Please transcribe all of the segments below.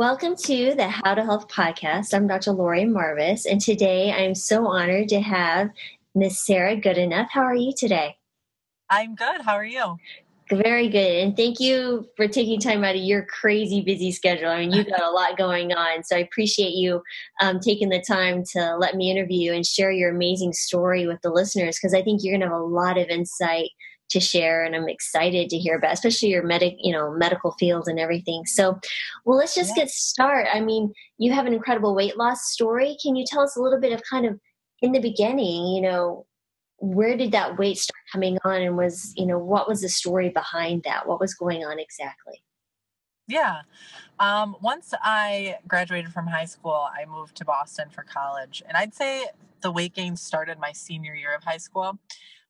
Welcome to the How to Health podcast. I'm Dr. Lori Marvis, and today I'm so honored to have Miss Sarah Goodenough. How are you today? I'm good. How are you? Very good. And thank you for taking time out of your crazy busy schedule. I mean, you've got a lot going on. So I appreciate you um, taking the time to let me interview you and share your amazing story with the listeners because I think you're going to have a lot of insight to share and i'm excited to hear about especially your medic you know medical field and everything. So well let's just yeah. get started i mean you have an incredible weight loss story. Can you tell us a little bit of kind of in the beginning you know where did that weight start coming on and was you know what was the story behind that? What was going on exactly? Yeah. Um, once i graduated from high school i moved to boston for college and i'd say the weight gain started my senior year of high school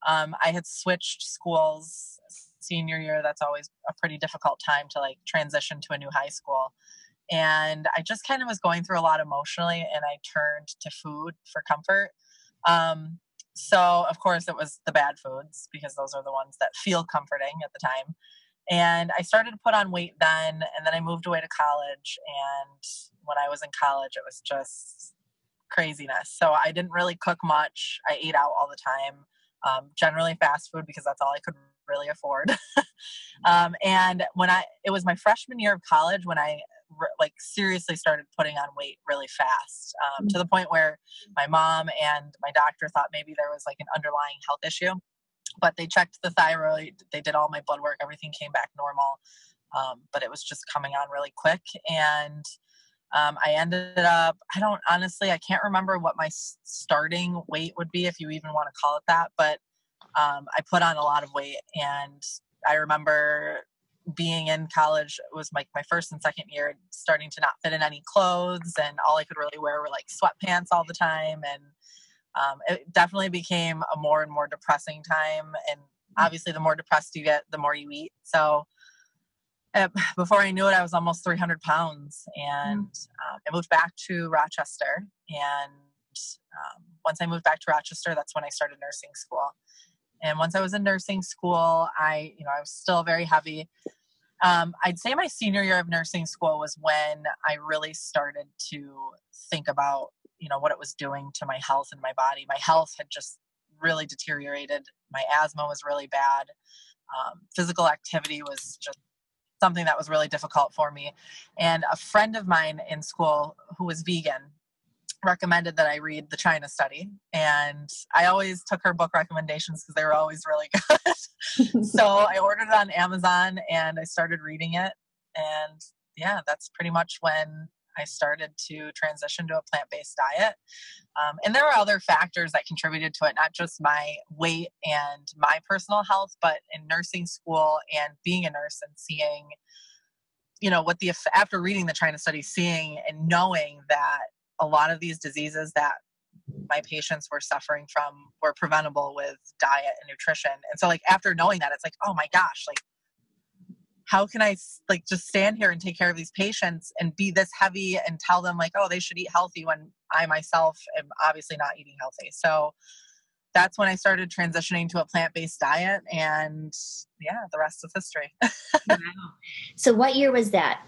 um, I had switched schools senior year. That's always a pretty difficult time to like transition to a new high school. And I just kind of was going through a lot emotionally, and I turned to food for comfort. Um, so, of course, it was the bad foods because those are the ones that feel comforting at the time. And I started to put on weight then, and then I moved away to college. And when I was in college, it was just craziness. So I didn't really cook much. I ate out all the time um, generally fast food because that's all I could really afford. um, and when I, it was my freshman year of college when I like seriously started putting on weight really fast um, to the point where my mom and my doctor thought maybe there was like an underlying health issue. But they checked the thyroid, they did all my blood work, everything came back normal. Um, but it was just coming on really quick. And um, I ended up, I don't honestly, I can't remember what my starting weight would be, if you even want to call it that, but um, I put on a lot of weight. And I remember being in college, it was like my first and second year, starting to not fit in any clothes. And all I could really wear were like sweatpants all the time. And um, it definitely became a more and more depressing time. And mm. obviously, the more depressed you get, the more you eat. So, uh, before I knew it, I was almost 300 pounds, and um, I moved back to Rochester. And um, once I moved back to Rochester, that's when I started nursing school. And once I was in nursing school, I, you know, I was still very heavy. Um, I'd say my senior year of nursing school was when I really started to think about, you know, what it was doing to my health and my body. My health had just really deteriorated. My asthma was really bad. Um, physical activity was just something that was really difficult for me. And a friend of mine in school who was vegan recommended that I read the China study. And I always took her book recommendations because they were always really good. so I ordered it on Amazon and I started reading it. And yeah, that's pretty much when I started to transition to a plant based diet. Um, and there were other factors that contributed to it, not just my weight and my personal health, but in nursing school and being a nurse and seeing, you know, what the, after reading the China study, seeing and knowing that a lot of these diseases that my patients were suffering from were preventable with diet and nutrition. And so, like, after knowing that, it's like, oh my gosh, like, how can I like just stand here and take care of these patients and be this heavy and tell them like, oh, they should eat healthy when I myself am obviously not eating healthy. So that's when I started transitioning to a plant based diet. And yeah, the rest is history. wow. So, what year was that?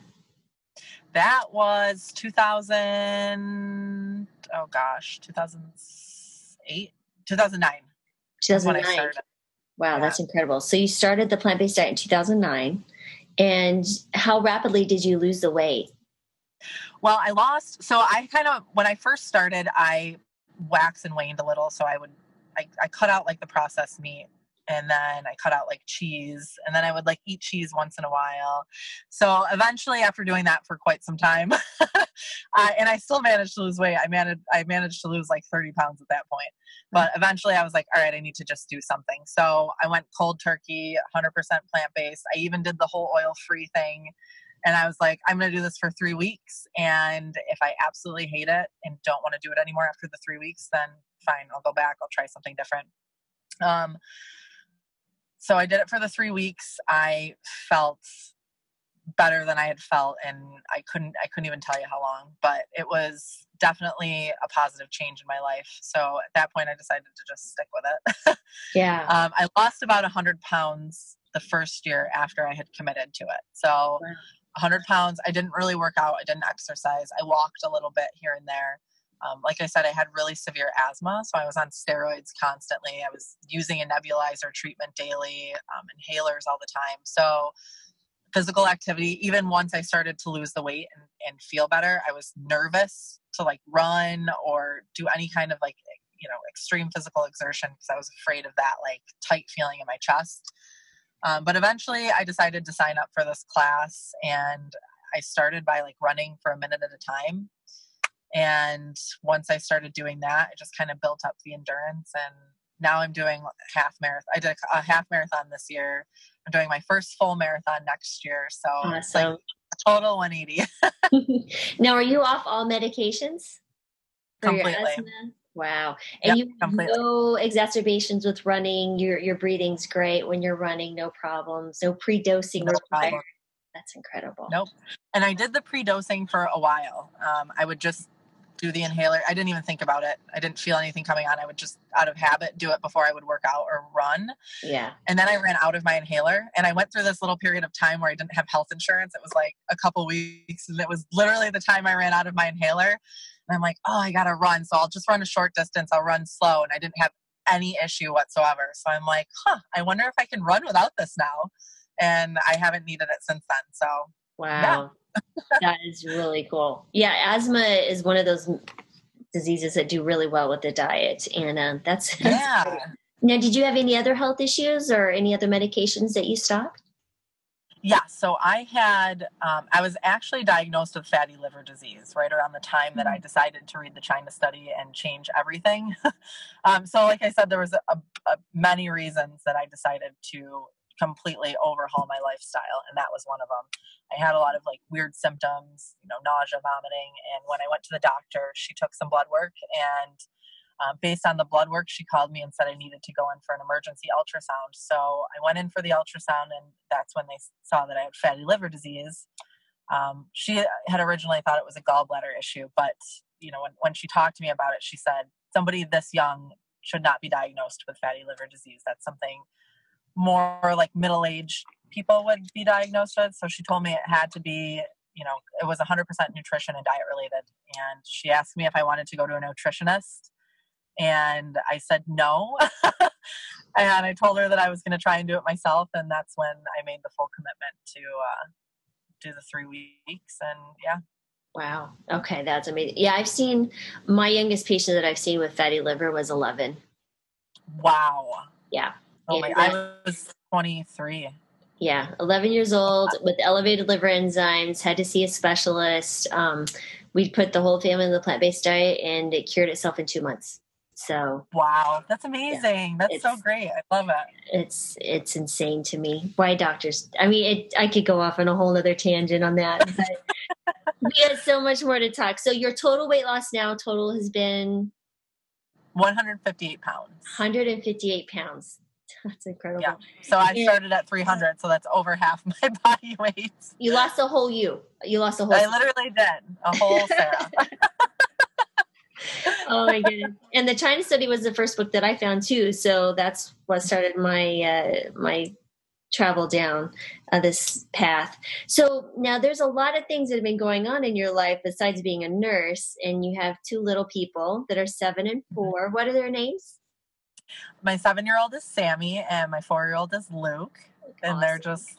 That was 2000. Oh gosh, 2008, 2009. 2009. Wow, yeah. that's incredible. So, you started the plant based diet in 2009. And how rapidly did you lose the weight? Well, I lost. So I kind of, when I first started, I waxed and waned a little. So I would, I, I cut out like the processed meat and then I cut out like cheese, and then I would like eat cheese once in a while. So eventually, after doing that for quite some time, I, and I still managed to lose weight. I managed I managed to lose like 30 pounds at that point. But eventually, I was like, all right, I need to just do something. So I went cold turkey, 100% plant based. I even did the whole oil free thing. And I was like, I'm going to do this for three weeks. And if I absolutely hate it and don't want to do it anymore after the three weeks, then fine, I'll go back. I'll try something different. Um, so I did it for the three weeks. I felt better than I had felt and I couldn't I couldn't even tell you how long, but it was definitely a positive change in my life. So at that point I decided to just stick with it. yeah. Um, I lost about a hundred pounds the first year after I had committed to it. So 100 pounds. I didn't really work out. I didn't exercise. I walked a little bit here and there. Um, like I said, I had really severe asthma, so I was on steroids constantly. I was using a nebulizer treatment daily, um, inhalers all the time. So, physical activity, even once I started to lose the weight and, and feel better, I was nervous to like run or do any kind of like, you know, extreme physical exertion because I was afraid of that like tight feeling in my chest. Um, but eventually I decided to sign up for this class and I started by like running for a minute at a time and once I started doing that, I just kind of built up the endurance. And now I'm doing half marathon. I did a half marathon this year. I'm doing my first full marathon next year. So awesome. it's like total 180. now, are you off all medications? Completely. Wow. And yep, you completely. no exacerbations with running. Your your breathing's great when you're running, no problems. No pre-dosing no Problem. That's incredible. Nope. And I did the pre-dosing for a while. Um, I would just do the inhaler. I didn't even think about it. I didn't feel anything coming on. I would just out of habit do it before I would work out or run. Yeah. And then I ran out of my inhaler and I went through this little period of time where I didn't have health insurance. It was like a couple weeks and it was literally the time I ran out of my inhaler. And I'm like, oh, I got to run. So I'll just run a short distance. I'll run slow. And I didn't have any issue whatsoever. So I'm like, huh, I wonder if I can run without this now. And I haven't needed it since then. So, wow. That is really cool. Yeah, asthma is one of those diseases that do really well with the diet, and uh, that's, yeah. Now, did you have any other health issues or any other medications that you stopped? Yeah, so I had, um, I was actually diagnosed with fatty liver disease right around the time that I mm-hmm. decided to read the China study and change everything. um, so, like I said, there was a, a, many reasons that I decided to completely overhaul my lifestyle, and that was one of them. I had a lot of like weird symptoms, you know, nausea, vomiting. And when I went to the doctor, she took some blood work and um, based on the blood work, she called me and said I needed to go in for an emergency ultrasound. So I went in for the ultrasound, and that's when they saw that I had fatty liver disease. Um, she had originally thought it was a gallbladder issue, but you know, when, when she talked to me about it, she said somebody this young should not be diagnosed with fatty liver disease. That's something more like middle aged people would be diagnosed with. So she told me it had to be, you know, it was 100% nutrition and diet related. And she asked me if I wanted to go to a nutritionist. And I said no. and I told her that I was going to try and do it myself. And that's when I made the full commitment to uh, do the three weeks. And yeah. Wow. Okay. That's amazing. Yeah. I've seen my youngest patient that I've seen with fatty liver was 11. Wow. Yeah. Oh my, I was 23. Yeah, 11 years old with elevated liver enzymes, had to see a specialist. Um, we put the whole family on the plant based diet and it cured itself in two months. So wow, that's amazing. Yeah, that's so great. I love it. It's it's insane to me. Why doctors? I mean, it, I could go off on a whole other tangent on that, but we have so much more to talk. So your total weight loss now total has been 158 pounds. 158 pounds. That's incredible. Yeah. So I started at 300, so that's over half my body weight. You lost a whole you. You lost a whole. I literally did a whole Sarah. oh my goodness! And the China study was the first book that I found too. So that's what started my uh, my travel down uh, this path. So now there's a lot of things that have been going on in your life besides being a nurse, and you have two little people that are seven and mm-hmm. four. What are their names? My seven year old is Sammy and my four year old is Luke. And they're just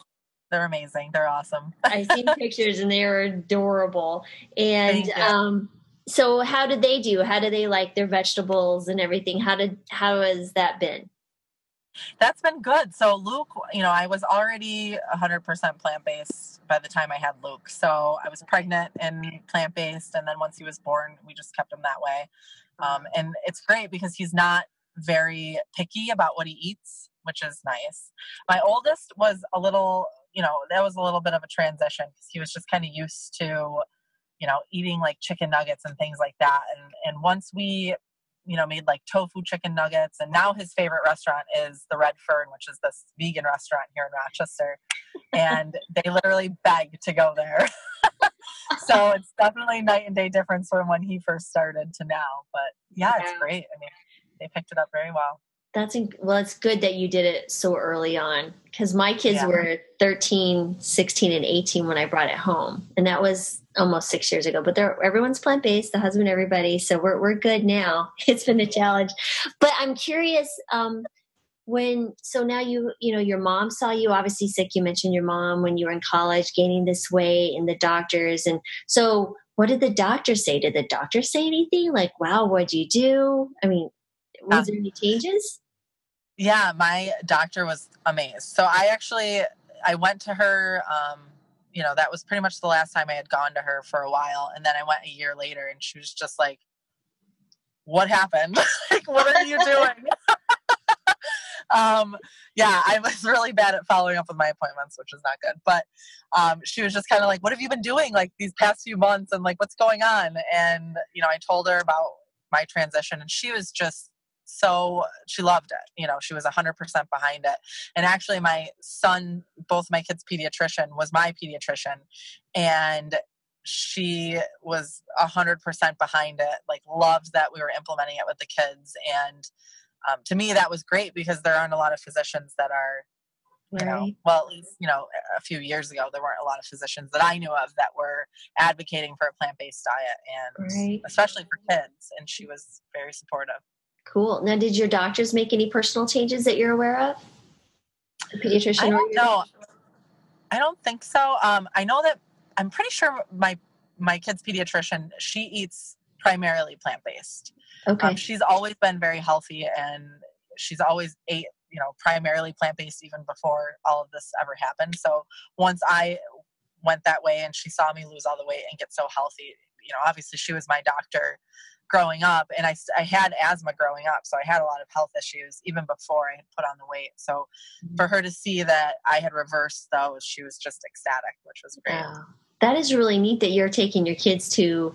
they're amazing. They're awesome. I've seen pictures and they are adorable. And um so how did they do? How do they like their vegetables and everything? How did how has that been? That's been good. So Luke, you know, I was already 100% plant-based by the time I had Luke. So I was pregnant and plant-based and then once he was born, we just kept him that way. Um, and it's great because he's not very picky about what he eats, which is nice. My oldest was a little, you know, that was a little bit of a transition because he was just kind of used to, you know, eating like chicken nuggets and things like that. And and once we, you know, made like tofu chicken nuggets, and now his favorite restaurant is the Red Fern, which is this vegan restaurant here in Rochester, and they literally beg to go there. so it's definitely night and day difference from when he first started to now. But yeah, it's great. I mean, they picked it up very well. That's inc- well, it's good that you did it so early on because my kids Yeah. were 13, 16, and 18 when I brought it home. And that was almost six years ago. But they're, everyone's plant based, the husband, everybody. So we're, we're good now. It's been a challenge. But I'm curious um, when, so now you, you know, your mom saw you obviously sick. You mentioned your mom when you were in college gaining this weight and the doctors. And so what did the doctor say? Did the doctor say anything like, wow, what'd you do? I mean, was Um, there any changes? Yeah, my doctor was amazed. So I actually I went to her um you know, that was pretty much the last time I had gone to her for a while and then I went a year later and she was just like what happened? like what are you doing? um yeah, I was really bad at following up with my appointments, which is not good. But um she was just kind of like what have you been doing like these past few months and like what's going on? And you know, I told her about my transition and she was just so she loved it you know she was 100% behind it. And actually my son both my kids pediatrician was my pediatrician and she was 100% behind it like loved that we were implementing it with the kids. And um, to me that was great because there aren't a lot of physicians that are you know well at least you know a few years ago there weren't a lot of physicians that i knew of that were advocating for a plant-based diet and Right. especially for kids and she was very supportive Cool. Now, did your doctors make any personal changes that you're aware of? The pediatrician I or don't know. I don't think so. Um, I know that I'm pretty sure my my kid's pediatrician she eats primarily plant based. Okay. Um, she's always been very healthy and she's always ate you know primarily plant based even before all of this ever happened. So once I went that way and she saw me lose all the weight and get so healthy, you know, obviously she was my doctor growing up and I, I had asthma growing up so i had a lot of health issues even before i had put on the weight so for her to see that i had reversed those she was just ecstatic which was great Wow. That is really neat that you're taking your kids to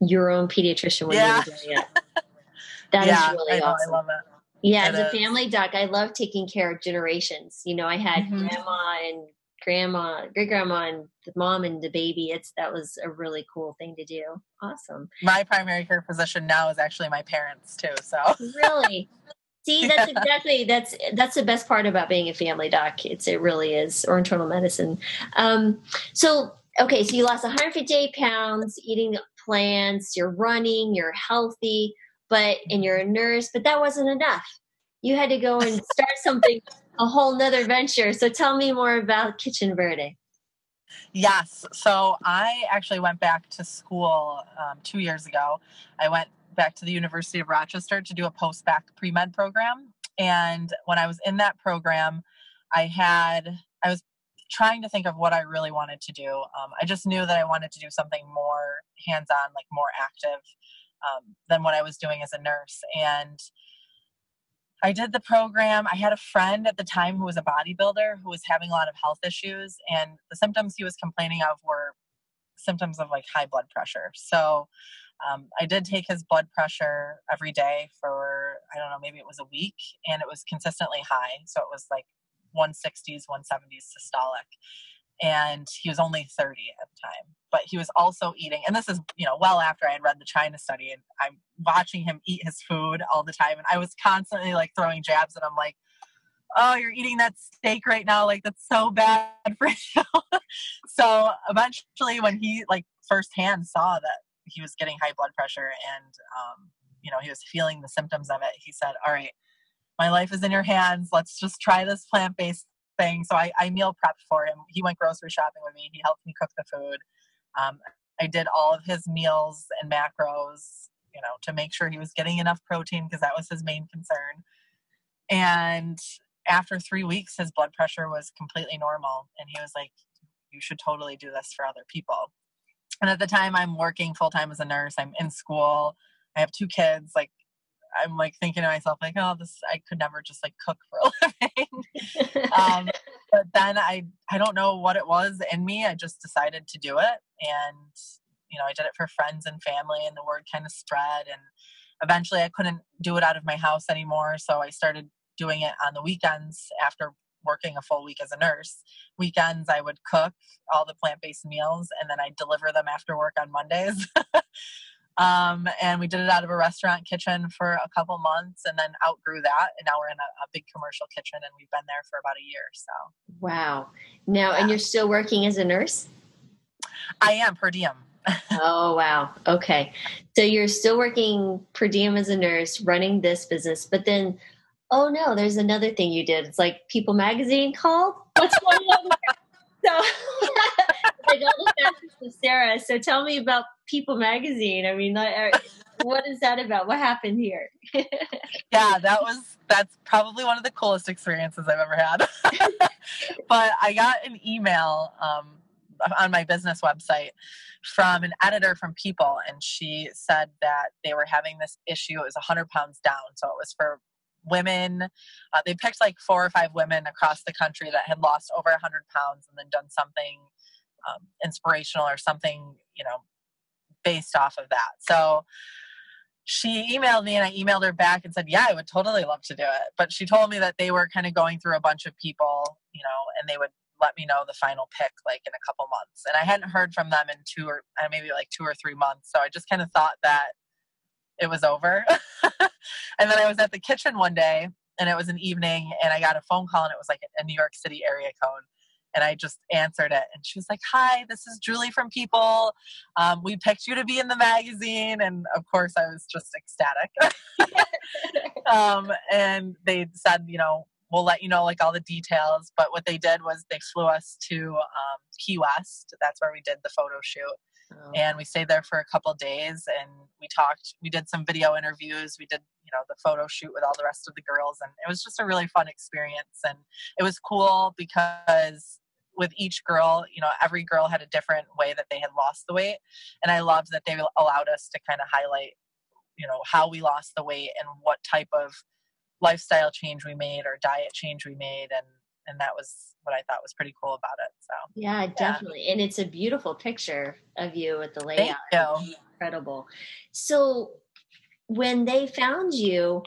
your own pediatrician when Yeah. you were doing it. That is yeah really I, know, awesome. I love it yeah, it as a family doc, I love taking care of generations. You know, I had Mhm. grandma and grandma, great grandma, and the mom and the baby. It's that was a really cool thing to do. Awesome. my primary care physician now is actually my parents too so. Really? See that's exactly that's that's the best part about being a family doc. It's it really is or internal medicine. Um so okay so you lost 158 pounds eating plants. You're running you're healthy but and you're a nurse but that wasn't enough. You had to go and start something a whole nother venture so tell me more about kitchen verde Yes. So I actually went back to school um, two years ago. I went back to the University of Rochester to do a post bac pre med program. And when I was in that program, I had, I was trying to think of what I really wanted to do. Um, I just knew that I wanted to do something more hands on, like more active um, than what I was doing as a nurse. And I did the program. I had a friend at the time who was a bodybuilder who was having a lot of health issues, and the symptoms he was complaining of were symptoms of like high blood pressure. So um, I did take his blood pressure every day for, I don't know, maybe it was a week, and it was consistently high. So it was like 160s, 170s systolic. And he was only 30 at the time. But he was also eating, and this is, you know, well after I had read the China study, and I'm watching him eat his food all the time. And I was constantly like throwing jabs at him, like, oh, you're eating that steak right now. Like, that's so bad for you. so eventually, when he like firsthand saw that he was getting high blood pressure and, um, you know, he was feeling the symptoms of it, he said, all right, my life is in your hands. Let's just try this plant based thing. So I, I meal prepped for him. He went grocery shopping with me. He helped me cook the food. Um, I did all of his meals and macros, you know, to make sure he was getting enough protein because that was his main concern. And after three weeks, his blood pressure was completely normal. And he was like, You should totally do this for other people. And at the time, I'm working full time as a nurse, I'm in school, I have two kids. Like, I'm like thinking to myself, like, oh, this, I could never just like cook for a living. um, but then I, I don't know what it was in me. I just decided to do it. And, you know, I did it for friends and family, and the word kind of spread. And eventually I couldn't do it out of my house anymore. So I started doing it on the weekends after working a full week as a nurse. Weekends, I would cook all the plant based meals and then I deliver them after work on Mondays. Um, and we did it out of a restaurant kitchen for a couple months and then outgrew that. And now we're in a, a big commercial kitchen and we've been there for about a year. So, wow. Now, yeah. and you're still working as a nurse? I am per diem. oh, wow. Okay. So you're still working per diem as a nurse, running this business, but then, oh no, there's another thing you did. It's like People Magazine called. What's going on? so I the fastest of Sarah. So tell me about People Magazine. I mean, what is that about? What happened here? yeah, that was that's probably one of the coolest experiences I've ever had. but I got an email um, on my business website from an editor from People, and she said that they were having this issue. It was 100 pounds down, so it was for women. Uh, they picked like four or five women across the country that had lost over 100 pounds and then done something um, inspirational or something, you know, based off of that. So she emailed me and I emailed her back and said, Yeah, I would totally love to do it. But she told me that they were kind of going through a bunch of people, you know, and they would let me know the final pick like in a couple months. And I hadn't heard from them in two or uh, maybe like two or three months. So I just kind of thought that it was over. and then I was at the kitchen one day and it was an evening and I got a phone call and it was like a New York City area code and I just answered it. And she was like, Hi, this is Julie from People. Um, we picked you to be in the magazine. And of course, I was just ecstatic. um, and they said, You know, we'll let you know like all the details. But what they did was they flew us to um, Key West. That's where we did the photo shoot. Oh. And we stayed there for a couple days and we talked. We did some video interviews. We did, you know, the photo shoot with all the rest of the girls. And it was just a really fun experience. And it was cool because with each girl, you know, every girl had a different way that they had lost the weight. And I loved that they allowed us to kind of highlight, you know, how we lost the weight and what type of lifestyle change we made or diet change we made. And, and that was what I thought was pretty cool about it. So, yeah, definitely. Yeah. And it's a beautiful picture of you with the layout. Thank you. Incredible. So, when they found you,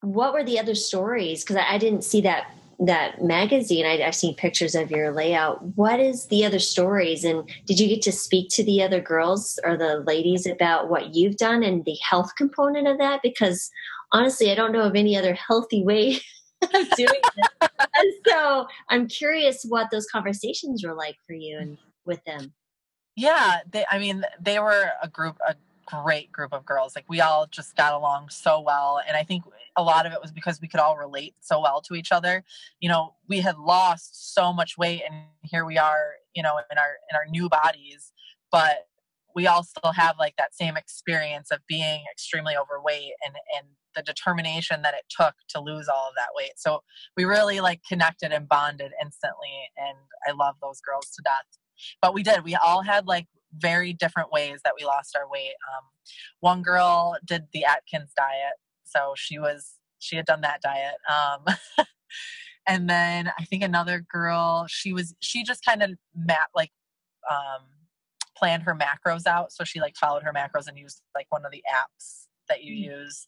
what were the other stories? Because I, I didn't see that that magazine I, have seen pictures of your layout. What is the other stories? And did you get to speak to the other girls or the ladies about what you've done and the health component of that? Because honestly i don't know of any other healthy way of doing this and so i'm curious what those conversations were like for you and with them. Yeah they, i mean they were a group a great group of girls like we all just got along so well and i think a lot of it was because we could all relate so well to each other. You know, we had lost so much weight and here we are, you know, in our in our new bodies, but we all still have like that same experience of being extremely overweight and and the determination that it took to lose all of that weight. So we really like connected and bonded instantly and I love those girls to death. But we did. We all had like very different ways that we lost our weight. Um, one girl did the Atkins diet, so she was she had done that diet um and then i think another girl she was she just kind of mat like um planned her macros out so she like followed her macros and used like one of the apps that you mm-hmm. use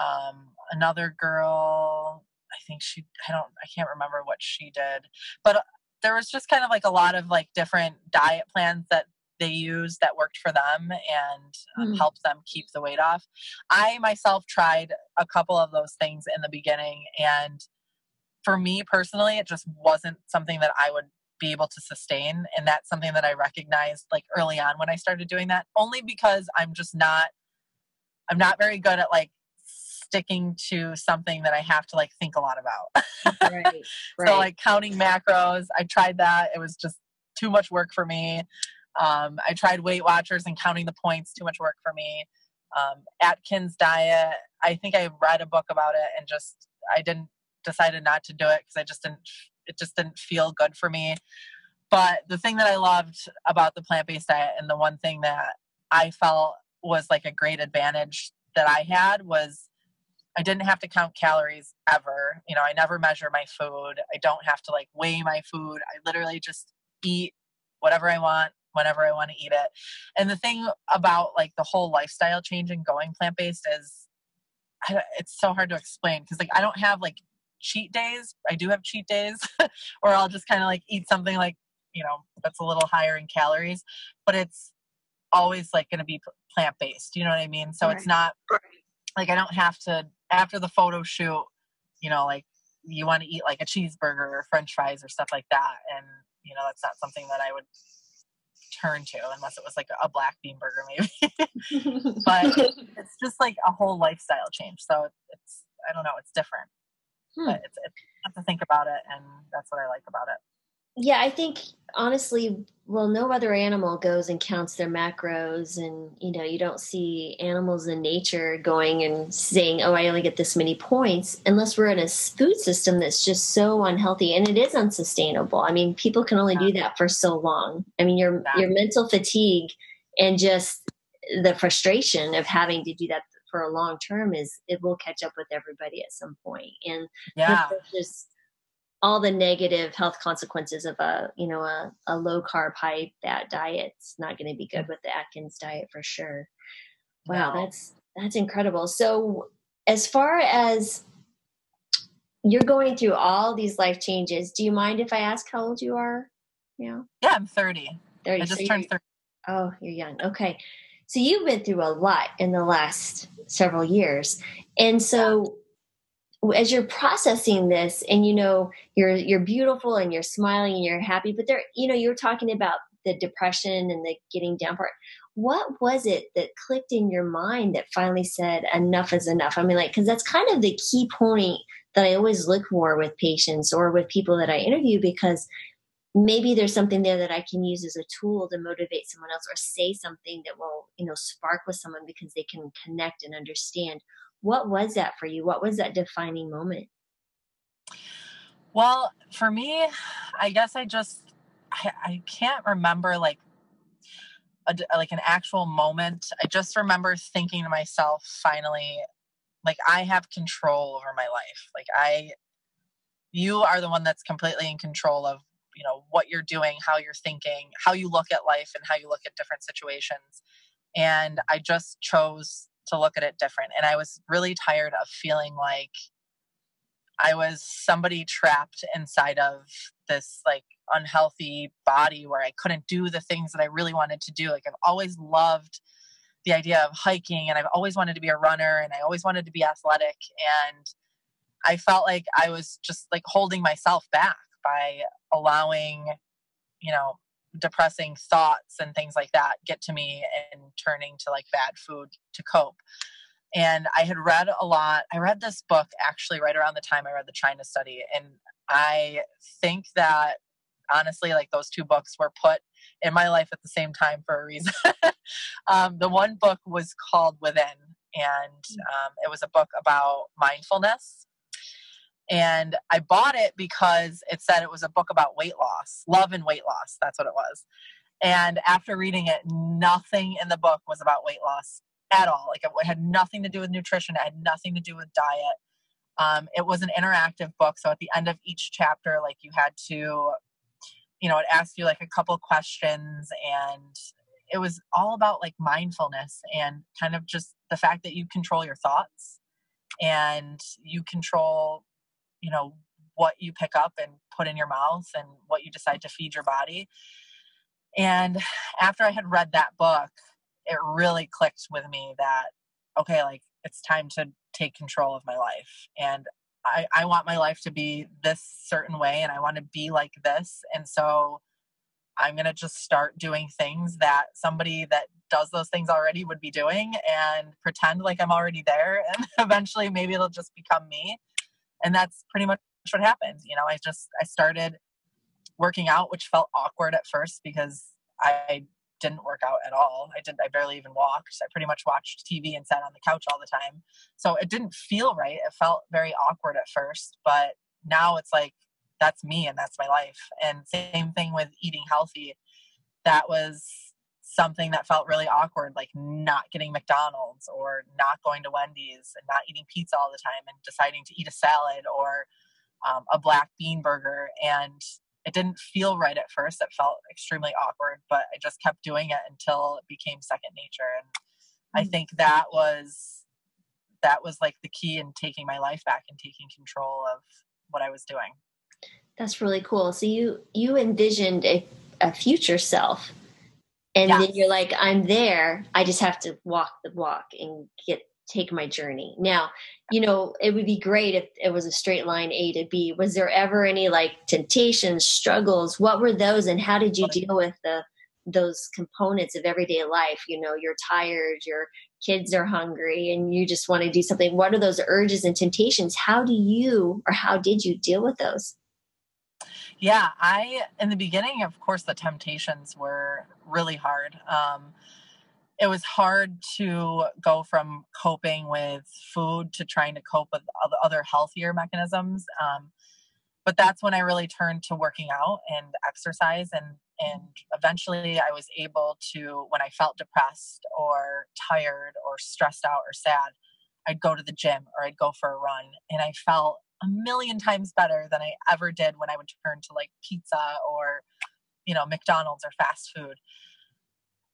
um another girl i think she i don't i can't remember what she did but uh, there was just kind of like a lot of like different diet plans that they used that worked for them and um, mm. helped them keep the weight off. I myself tried a couple of those things in the beginning, and for me personally, it just wasn't something that I would be able to sustain. And that's something that I recognized like early on when I started doing that, only because I'm just not, I'm not very good at like sticking to something that I have to like think a lot about. right, right. So like counting macros, I tried that. It was just too much work for me. Um, I tried Weight Watchers and counting the points, too much work for me. Um, Atkins diet, I think I read a book about it and just I didn't decided not to do it because I just didn't it just didn't feel good for me. But the thing that I loved about the plant based diet and the one thing that I felt was like a great advantage that I had was I didn't have to count calories ever. You know, I never measure my food. I don't have to like weigh my food. I literally just eat whatever I want whenever I want to eat it. And the thing about like the whole lifestyle change and going plant based is it's so hard to explain because like I don't have like cheat days. I do have cheat days, or I'll just kind of like eat something like you know that's a little higher in calories, but it's always like going to be plant based. You know what I mean? So right. it's not like I don't have to after the photo shoot. You know, like you want to eat like a cheeseburger or French fries or stuff like that, and you know that's not something that I would turn to unless it was like a black bean burger maybe. But it's just like a whole lifestyle change so it's i don't know it's different. Hmm. but it's, it's have to think about it and that's what i like about it yeah, I think honestly, well, no other animal goes and counts their macros, and you know, you don't see animals in nature going and saying, "Oh, I only get this many points," unless we're in a food system that's just so unhealthy and it is unsustainable. I mean, people can only do that for so long. I mean, your your mental fatigue and just the frustration of having to do that for a long term is it will catch up with everybody at some point, and yeah, just all the negative health consequences of a you know a, a low carb high fat diet it's not going to be good with the atkins diet for sure. Wow that's that's incredible. So as far as you're going through all these life changes do you mind if i ask how old you are yeah yeah i'm 30 30 i just so turned 30 oh you're young. Okay. So you've been through a lot in the last several years. And so as you're processing this and you know you're you're beautiful and you're smiling and you're happy but there you know you're talking about the depression and the getting down part what was it that clicked in your mind that finally said enough is enough i mean like because that's kind of the key point that i always look for with patients or with people that i interview because maybe there's something there that i can use as a tool to motivate someone else or say something that will you know spark with someone because they can connect and understand what was that for you? What was that defining moment? Well, for me, I guess I just I, I can't remember like a, like an actual moment. I just remember thinking to myself, finally, like I have control over my life. Like I, you are the one that's completely in control of you know what you're doing, how you're thinking, how you look at life, and how you look at different situations. And I just chose to look at it different. And I was really tired of feeling like I was somebody trapped inside of this like unhealthy body where I couldn't do the things that I really wanted to do. Like I've always loved the idea of hiking and I've always wanted to be a runner and I always wanted to be athletic and I felt like I was just like holding myself back by allowing you know depressing thoughts and things like that get to me and turning to like bad food to cope. And I had read a lot. I read this book actually right around the time I read the China study. And I think that honestly, like those two books were put in my life at the same time for a reason. um, the one book was called Within, and mm. um, it was a book about mindfulness and I bought it because it said it was a book about weight loss, love and weight loss. That's what it was. And after reading it, nothing in the book was about weight loss at all. Like it had nothing to do with nutrition, it had nothing to do with diet. Um, it was an interactive book. So at the end of each chapter, like you had to, you know, it asked you like a couple questions and it was all about like mindfulness and kind of just the fact that you control your thoughts and you control you know what you pick up and put in your mouth and what you decide to feed your body. And after i had read that book it really clicked with me that okay like it's time to take control of my life. And I, I want my life to be this certain way and i want to be like this. And so i'm going to just start doing things that somebody that does those things already would be doing and pretend like i'm already there. And eventually maybe it'll just become me and that's pretty much what happened you know i just i started working out which felt awkward at first because i didn't work out at all. I didn't i barely even walked. I pretty much watched tv and sat on the couch all the time. So it didn't feel right. It felt very awkward at first but now it's like that's me and that's my life. And same thing with eating healthy. That was something that felt really awkward, like not getting McDonald's or not going to Wendy's and not eating pizza all the time and deciding to eat a salad or um, a black bean burger. And it didn't feel right at first. It felt extremely awkward, but I just kept doing it until it became second nature. And I mm. think that was that was like the key in taking my life back and taking control of what I was doing. That's really cool. So you you envisioned a, a future self and then you're like i'm there. I just have to walk the walk and get take my journey. Now you know it would be great if it was a straight line a to b. Was there ever any like temptations struggles? What were those and how did you deal with the those components of everyday life? You know you're tired your kids are hungry and you just want to do something. What are those urges and temptations? How do you or how did you deal with those yeah i in the beginning of course the temptations were really hard. Um, it was hard to go from coping with food to trying to cope with other healthier mechanisms. Um, but that's when i really turned to working out and exercise and and eventually i was able to when i felt depressed or tired or stressed out or sad i'd go to the gym or i'd go for a run. And i felt a million times better than i ever did when i would turn to like pizza or you know mcdonald's or fast food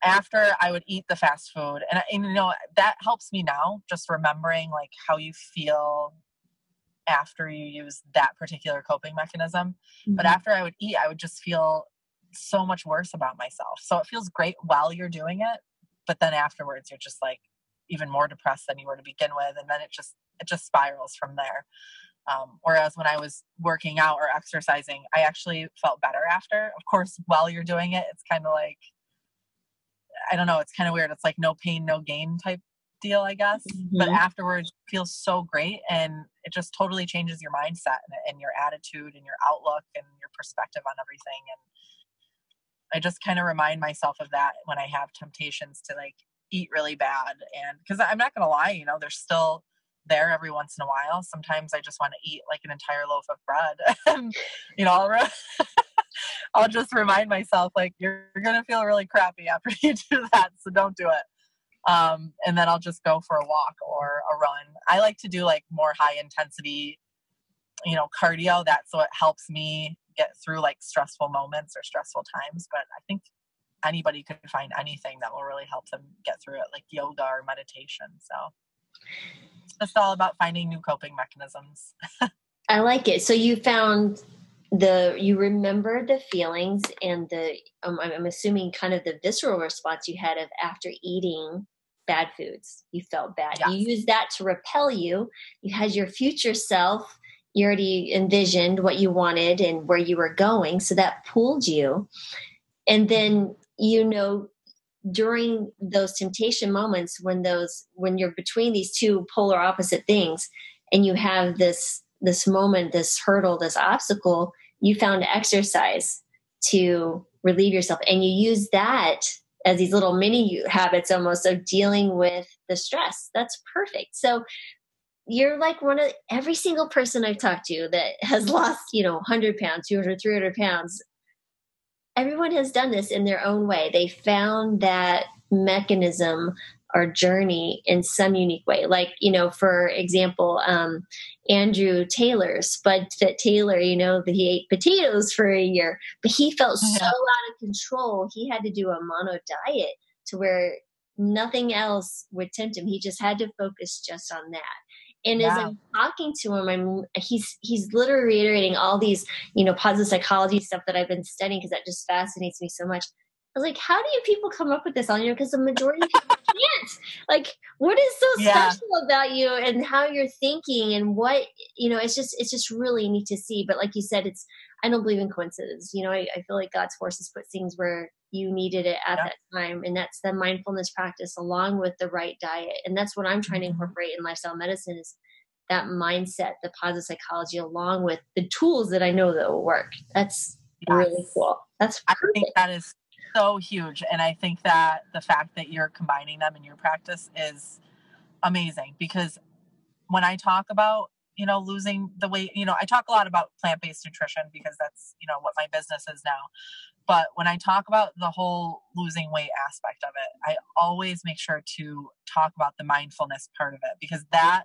after i would eat the fast food and, and you know that helps me now just remembering like how you feel after you use that particular coping mechanism. Mm-hmm. But after I would eat, I would just feel so much worse about myself. So it feels great while you're doing it, but then afterwards you're just like even more depressed than you were to begin with, and then it just it just spirals from there. Um, whereas when I was working out or exercising, I actually felt better after. Of course, while you're doing it, it's kind of like I don't know. It's kind of weird. It's like no pain, no gain type deal, I guess. Mm-hmm. But afterwards, feels so great, and it just totally changes your mindset and, and your attitude and your outlook and your perspective on everything. And I just kind of remind myself of that when I have temptations to like eat really bad. And because I'm not going to lie, you know, they're still there every once in a while. Sometimes I just want to eat like an entire loaf of bread. and, you know, I'll, re- I'll just remind myself, like, you're, you're going to feel really crappy after you do that. So don't do it. Um, and then I'll just go for a walk or a run. I like to do like more high intensity, you know, cardio. That's what helps me get through like stressful moments or stressful times. But I think anybody could find anything that will really help them get through it, like yoga or meditation. So it's just all about finding new coping mechanisms. I like it. So you found the you remember the feelings and the um, I'm assuming kind of the visceral response you had of after eating bad foods. You felt bad. Yes. You used that to repel you. You had your future self you already envisioned what you wanted and where you were going so that pulled you and then you know during those temptation moments when those when you're between these two polar opposite things and you have this this moment this hurdle this obstacle you found exercise to relieve yourself and you use that as these little mini habits almost of dealing with the stress that's perfect so you're like one of every single person I've talked to that has lost, you know, 100 pounds, 200, 300 pounds. Everyone has done this in their own way. They found that mechanism or journey in some unique way. Like, you know, for example, um, Andrew Taylor, Spud Fit Taylor, you know, that he ate potatoes for a year, but he felt yeah. so out of control. He had to do a mono diet to where nothing else would tempt him. He just had to focus just on that and as i'm talking to him i'm he's he's literally reiterating all these you know positive psychology stuff that i've been studying because that just fascinates me so much i was like how do you people come up with this on you because the majority of people can't like what is so yeah. special about you and how you're thinking and what you know it's just it's just really neat to see but like you said it's i don't believe in coincidences. you know i, I feel like god's forces put things where you needed it at that time and that's the mindfulness practice along with the right diet and that's what i'm trying to mm-hmm. incorporate in lifestyle medicine is that mindset the positive psychology along with the tools that i know that will work that's yes. really cool that's perfect. i think that is so huge and i think that the fact that you're combining them in your practice is amazing because when i talk about you know losing the weight you know i talk a lot about plant-based nutrition because that's you know what my business is now but when I talk about the whole losing weight aspect of it, I always make sure to talk about the mindfulness part of it because that,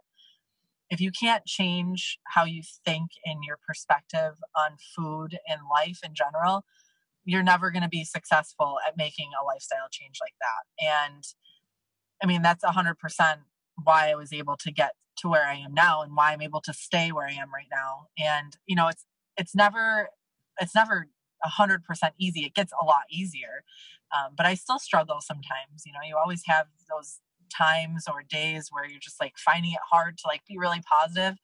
if you can't change how you think in your perspective on food and life in general, you're never going to be successful at making a lifestyle change like that. And I mean, that's 100% why I was able to get to where I am now and why I'm able to stay where I am right now. And, you know, it's, it's never, it's never a 100% easy. It gets a lot easier. Um, but I still struggle sometimes. You know, you always have those times or days where you're just like finding it hard to like be really positive.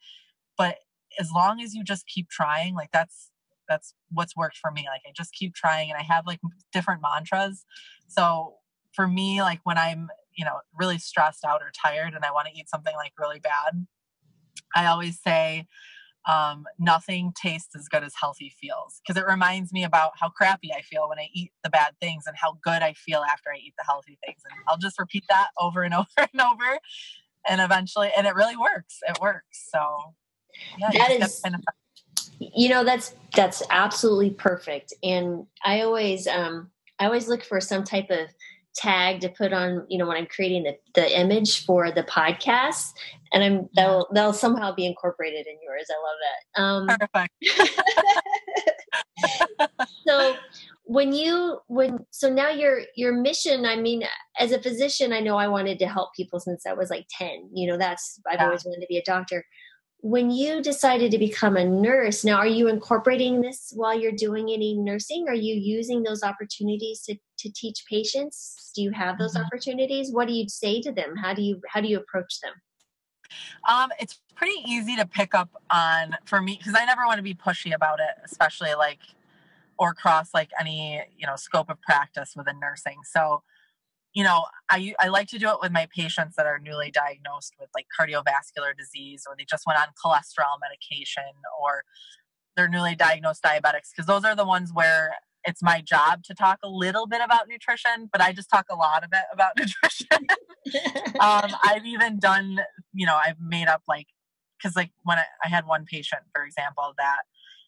But as long as you just keep trying, like that's that's what's worked for me. Like I just keep trying and I have like different mantras. So for me, like when I'm, you know, really stressed out or tired and I want to eat something like really bad, I always say, um, nothing tastes as good as healthy feels because it reminds me about how crappy I feel when I eat the bad things and how good I feel after I eat the healthy things. And I'll just repeat that over and over and over. And eventually, and it really works. It works. So, yeah, that is, you know, that's, that's absolutely perfect. And I always, um, I always look for some type of tag to put on you know when i'm creating the, the image for the podcast and i'm that'll that'll somehow be incorporated in yours i love that um Perfect. so when you when so now your your mission i mean as a physician i know i wanted to help people since i was like 10 you know that's i've yeah. always wanted to be a doctor when you decided to become a nurse now are you incorporating this while you're doing any nursing? Are you using those opportunities to, to teach patients? Do you have those mm-hmm. opportunities? What do you say to them? How do you how do you approach them? Um, it's pretty easy to pick up on for me because i never want to be pushy about it especially like or cross like any you know scope of practice within nursing. So you know, I, I like to do it with my patients that are newly diagnosed with like cardiovascular disease or they just went on cholesterol medication or they're newly diagnosed diabetics because those are the ones where it's my job to talk a little bit about nutrition, but I just talk a lot of it about nutrition. um, I've even done, you know, I've made up like, because like when I, I had one patient, for example, that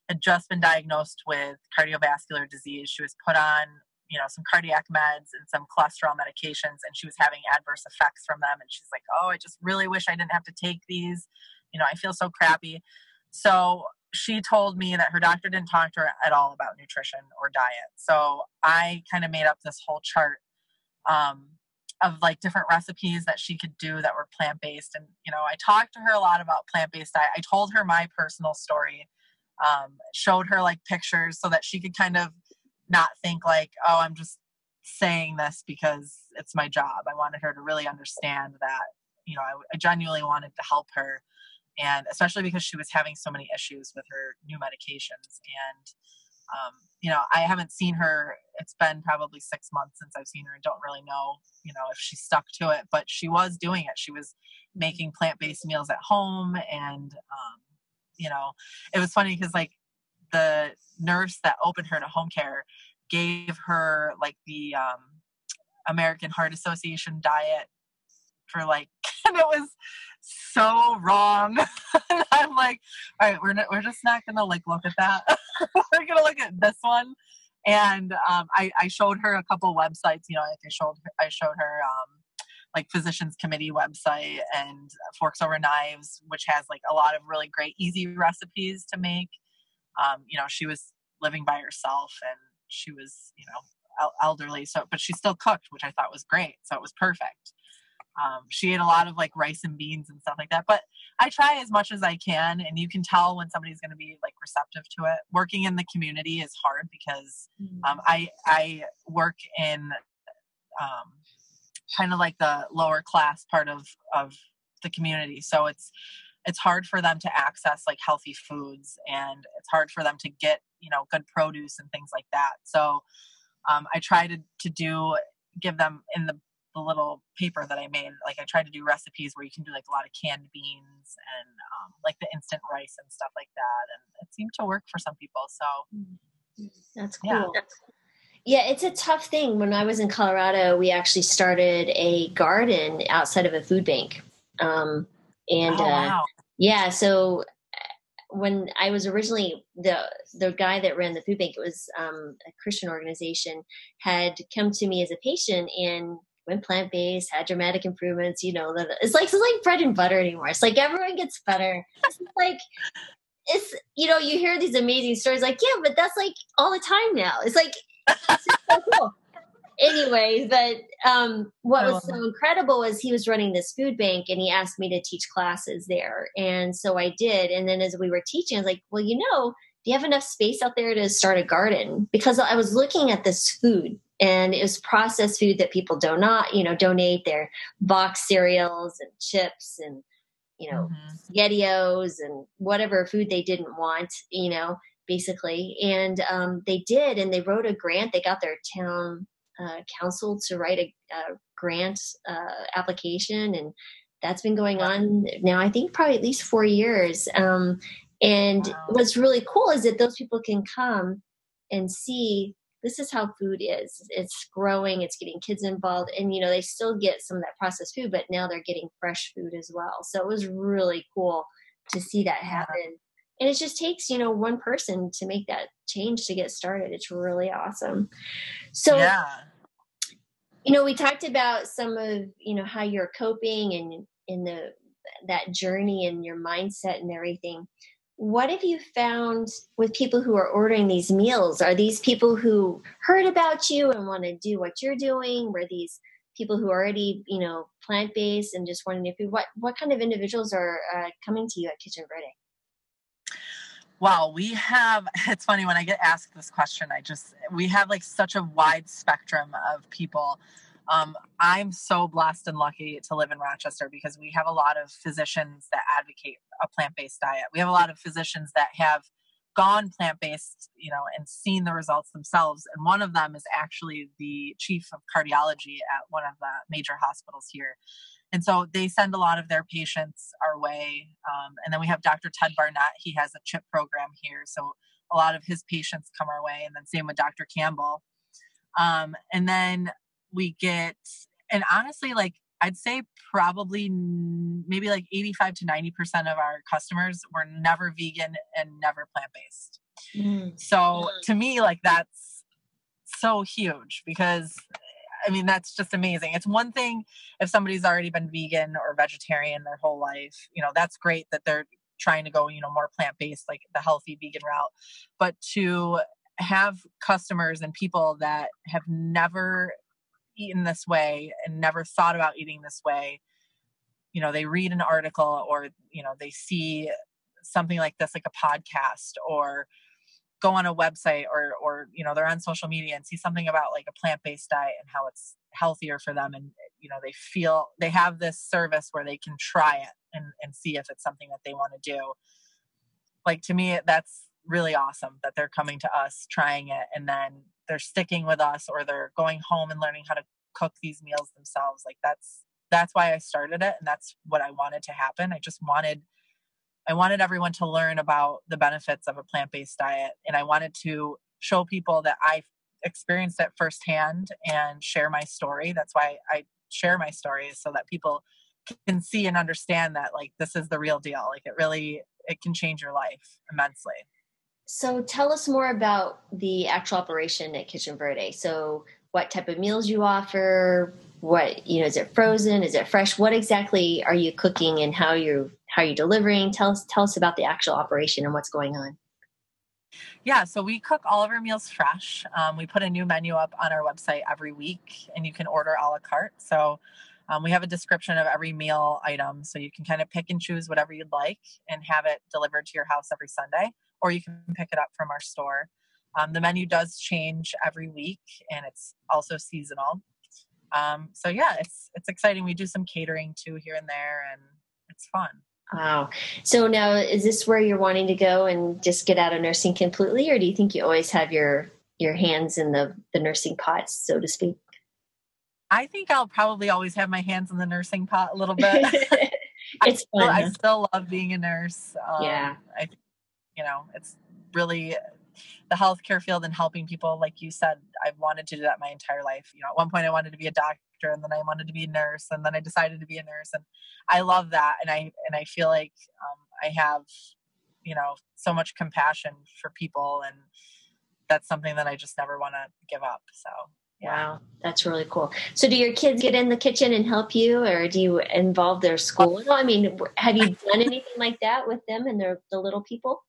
had just been diagnosed with cardiovascular disease. She was put on you know some cardiac meds and some cholesterol medications and she was having adverse effects from them and she's like oh i just really wish i didn't have to take these. You know i feel so crappy. So she told me that her doctor didn't talk to her at all about nutrition or diet. So i kind of made up this whole chart um, of like different recipes that she could do that were plant-based and you know i talked to her a lot about plant-based diet. I told her my personal story um, showed her like pictures so that she could kind of not think like, oh, I'm just saying this because it's my job. I wanted her to really understand that, you know, I, I genuinely wanted to help her. And especially because she was having so many issues with her new medications. And, um, you know, I haven't seen her. It's been probably six months since I've seen her and don't really know, you know, if she stuck to it, but she was doing it. She was making plant based meals at home. And, um, you know, it was funny because, like, the nurse that opened her to home care gave her like the um, American Heart Association diet for like, and it was so wrong. I'm like, all right, we're not, we're just not gonna like look at that. we're gonna look at this one. And um, I, I showed her a couple websites. You know, like I showed I showed her um, like Physicians Committee website and Forks Over Knives, which has like a lot of really great easy recipes to make um, you know, she was living by herself and she was, you know, elderly. So, but she still cooked, which I thought was great. So it was perfect. Um, she ate a lot of like rice and beans and stuff like that. But I try as much as I can, and you can tell when somebody's going to be like receptive to it. Working in the community is hard because um, I I work in um, kind of like the lower class part of of the community, so it's it's hard for them to access like healthy foods and it's hard for them to get you know good produce and things like that so um, i try to, to do give them in the, the little paper that i made like i try to do recipes where you can do like a lot of canned beans and um, like the instant rice and stuff like that and it seemed to work for some people so that's cool yeah. Yeah, it's a tough thing. When I was in Colorado, we actually started a garden outside of a food bank. Um, and oh, uh, wow. uh, yeah, so when I was originally the the guy that ran the food bank, it was um, a Christian organization, had come to me as a patient and went plant based, had dramatic improvements. You know, it's like it's like bread and butter anymore. It's like everyone gets better. It's like it's you know you hear these amazing stories like yeah, but that's like all the time now. It's like it's so cool anyways, but um, what was so incredible was he was running this food bank and he asked me to teach classes there. And so I did. And then as we were teaching, I was like, well, you know, do you have enough space out there to start a garden? Because I was looking at this food and it was processed food that people do not, you know, donate their box cereals and chips and, you know, mm-hmm. SpaghettiOs and whatever food they didn't want, you know, basically. And um, they did, and they wrote a grant. They got their town uh, council to write a, a grant uh, application, and that's been going on now. I think probably at least four years. Um, and wow. what's really cool is that those people can come and see this is how food is. It's growing, it's getting kids involved, and you know, they still get some of that processed food, but now they're getting fresh food as well. So it was really cool to see that happen. And it just takes, you know, one person to make that change to get started. It's really awesome. So yeah. You know, we talked about some of, you know, how you're coping and in the that journey and your mindset and everything what have you found with people who are ordering these meals? Are these people who heard about you and want to do what you're doing? Were these people who are already, you know, plant based and just wanting to food? What what kind of individuals are uh, coming to you at Kitchen Verde? Wow, we have. It's funny when I get asked this question. I just we have like such a wide spectrum of people um, I'm so blessed and lucky to live in Rochester because we have a lot of physicians that advocate a plant-based diet. We have a lot of physicians that have gone plant-based, you know, and seen the results themselves. And one of them is actually the chief of cardiology at one of the major hospitals here. And so they send a lot of their patients our way. Um, and then we have Dr. Ted Barnett. He has a CHIP program here. So a lot of his patients come our way. And then same with Dr. Campbell. Um, and then we get and honestly like i'd say probably maybe like 85 to 90 percent of our customers were never vegan and never plant-based mm. so mm. to me like that's so huge because i mean that's just amazing. It's one thing if somebody's already been vegan or vegetarian their whole life you know that's great that they're trying to go you know more plant-based like the healthy vegan route. But to have customers and people that have never eaten this way and never thought about eating this way you know they read an article or you know they see something like this like a podcast or go on a website or or you know they're on social media and see something about like a plant-based diet and how it's healthier for them and you know they feel they have this service where they can try it and and see if it's something that they want to do. Like to me that's really awesome that they're coming to us trying it and then they're sticking with us or they're going home and learning how to cook these meals themselves. Like that's that's why i started it and that's what i wanted to happen. I just wanted i wanted everyone to learn about the benefits of a plant-based diet and i wanted to show people that i experienced it firsthand and share my story that's why i share my stories so that people can see and understand that like this is the real deal like it really it can change your life immensely so tell us more about the actual operation at Kitchen Verde. So what type of meals you offer, what you know, is it frozen, is it fresh? What exactly are you cooking and how you how are you delivering? Tell us tell us about the actual operation and what's going on. Yeah, so we cook all of our meals fresh. Um, we put a new menu up on our website every week, and you can order a la carte. So um, we have a description of every meal item, so you can kind of pick and choose whatever you'd like and have it delivered to your house every Sunday or you can pick it up from our store. Um, the menu does change every week, and it's also seasonal. Um, so yeah, it's it's exciting. We do some catering too here and there, and it's fun. Wow. So now, is this where you're wanting to go and just get out of nursing completely, or do you think you always have your your hands in the the nursing pot so to speak? I think I'll probably always have my hands in the nursing pot a little bit. it's I, fun. Still, I still love being a nurse. Um, yeah. I you know it's really the healthcare field and helping people like you said i've wanted to do that my entire life you know at one point i wanted to be a doctor and then i wanted to be a nurse and then i decided to be a nurse and i love that and i and i feel like um, i have you know so much compassion for people and that's something that i just never want to give up so yeah. Wow, that's really cool. So, do your kids get in the kitchen and help you, or do you involve their school? I mean, have you done anything like that with them and their the little people?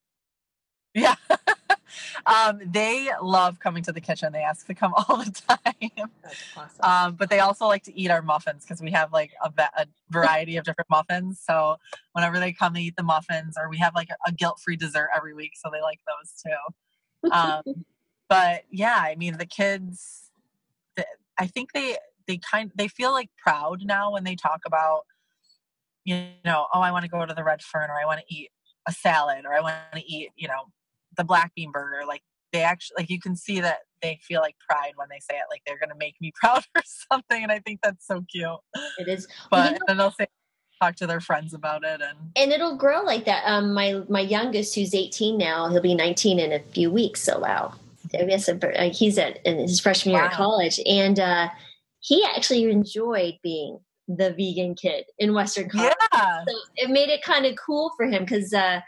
Yeah. um, they love coming to the kitchen. They ask to come all the time. Awesome. Um, but they also like to eat our muffins because we have like a, a, variety of different muffins. So whenever they come, they eat the muffins, or we have like a, a guilt-free dessert every week. So they like those too. Um, but yeah, I mean, the kids, I think they they kind they feel like proud now when they talk about you know, oh, I want to go to the Red Fern, or I want to eat a salad, or I want to eat, you know, the black bean burger. Like they actually, like you can see that they feel like pride when they say it, like they're going to make me proud or something. And I think that's so cute. It is. But you know, then they'll say, talk to their friends about it and and it'll grow like that um my my youngest who's 18 now he'll be 19 in a few weeks so wow I guess uh, he's at in his freshman year wow. at college and uh he actually enjoyed being the vegan kid in Western college Yeah. So it made it kind of cool for him because, uh,